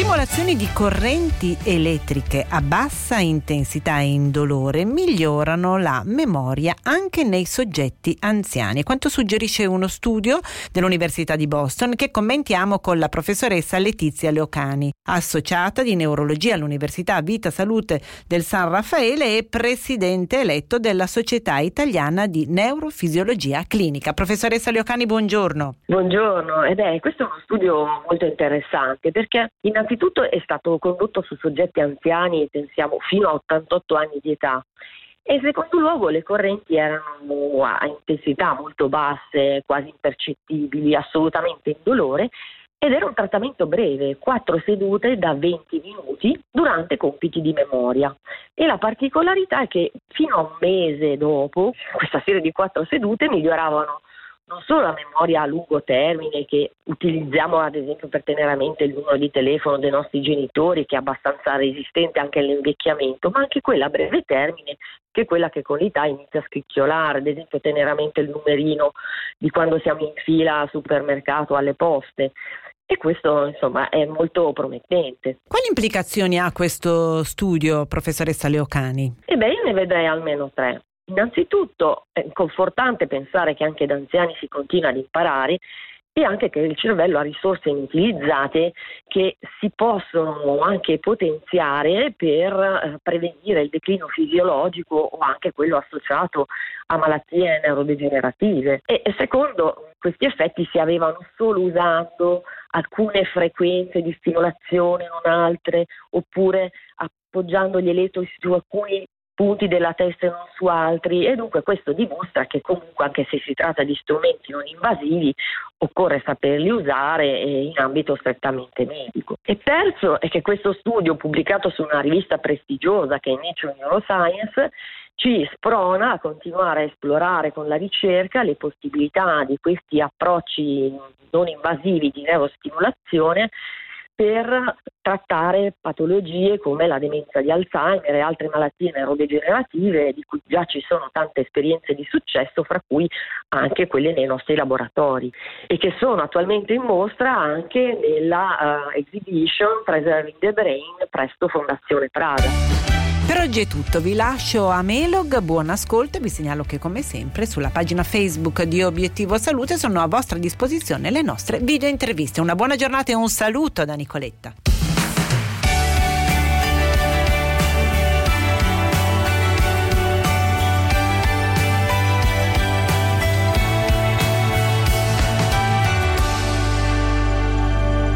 Stimolazioni di correnti elettriche a bassa intensità e indolore migliorano la memoria anche nei soggetti anziani. Quanto suggerisce uno studio dell'Università di Boston che commentiamo con la professoressa Letizia Leocani, associata di neurologia all'Università Vita Salute del San Raffaele e presidente eletto della Società Italiana di Neurofisiologia Clinica. Professoressa Leocani, buongiorno. Buongiorno, ed è questo è uno studio molto interessante perché innanzitutto Innanzitutto è stato condotto su soggetti anziani, pensiamo fino a 88 anni di età. E in secondo luogo le correnti erano a intensità molto basse, quasi impercettibili, assolutamente indolore ed era un trattamento breve, quattro sedute da 20 minuti durante compiti di memoria. E la particolarità è che fino a un mese dopo questa serie di quattro sedute miglioravano non solo la memoria a lungo termine che utilizziamo ad esempio per tenere a mente il numero di telefono dei nostri genitori che è abbastanza resistente anche all'invecchiamento, ma anche quella a breve termine che è quella che con l'età inizia a scricchiolare, ad esempio tenere a mente il numerino di quando siamo in fila al supermercato, alle poste. E questo insomma è molto promettente. Quali implicazioni ha questo studio, professoressa Leocani? Ebbene, ne vedrei almeno tre. Innanzitutto è confortante pensare che anche da anziani si continua ad imparare e anche che il cervello ha risorse inutilizzate che si possono anche potenziare per eh, prevenire il declino fisiologico o anche quello associato a malattie neurodegenerative. E secondo, questi effetti si avevano solo usando alcune frequenze di stimolazione, non altre, oppure appoggiando gli elettrodi su alcuni punti della testa e non su altri e dunque questo dimostra che comunque anche se si tratta di strumenti non invasivi occorre saperli usare in ambito strettamente medico. E terzo è che questo studio pubblicato su una rivista prestigiosa che è Nature Neuroscience ci sprona a continuare a esplorare con la ricerca le possibilità di questi approcci non invasivi di neurostimolazione per trattare patologie come la demenza di Alzheimer e altre malattie neurodegenerative di cui già ci sono tante esperienze di successo, fra cui anche quelle nei nostri laboratori e che sono attualmente in mostra anche nella uh, exhibition Preserving the Brain presso Fondazione Prada. Per oggi è tutto, vi lascio a Melog, buon ascolto e vi segnalo che come sempre sulla pagina Facebook di Obiettivo Salute sono a vostra disposizione le nostre video interviste. Una buona giornata e un saluto da Nicoletta.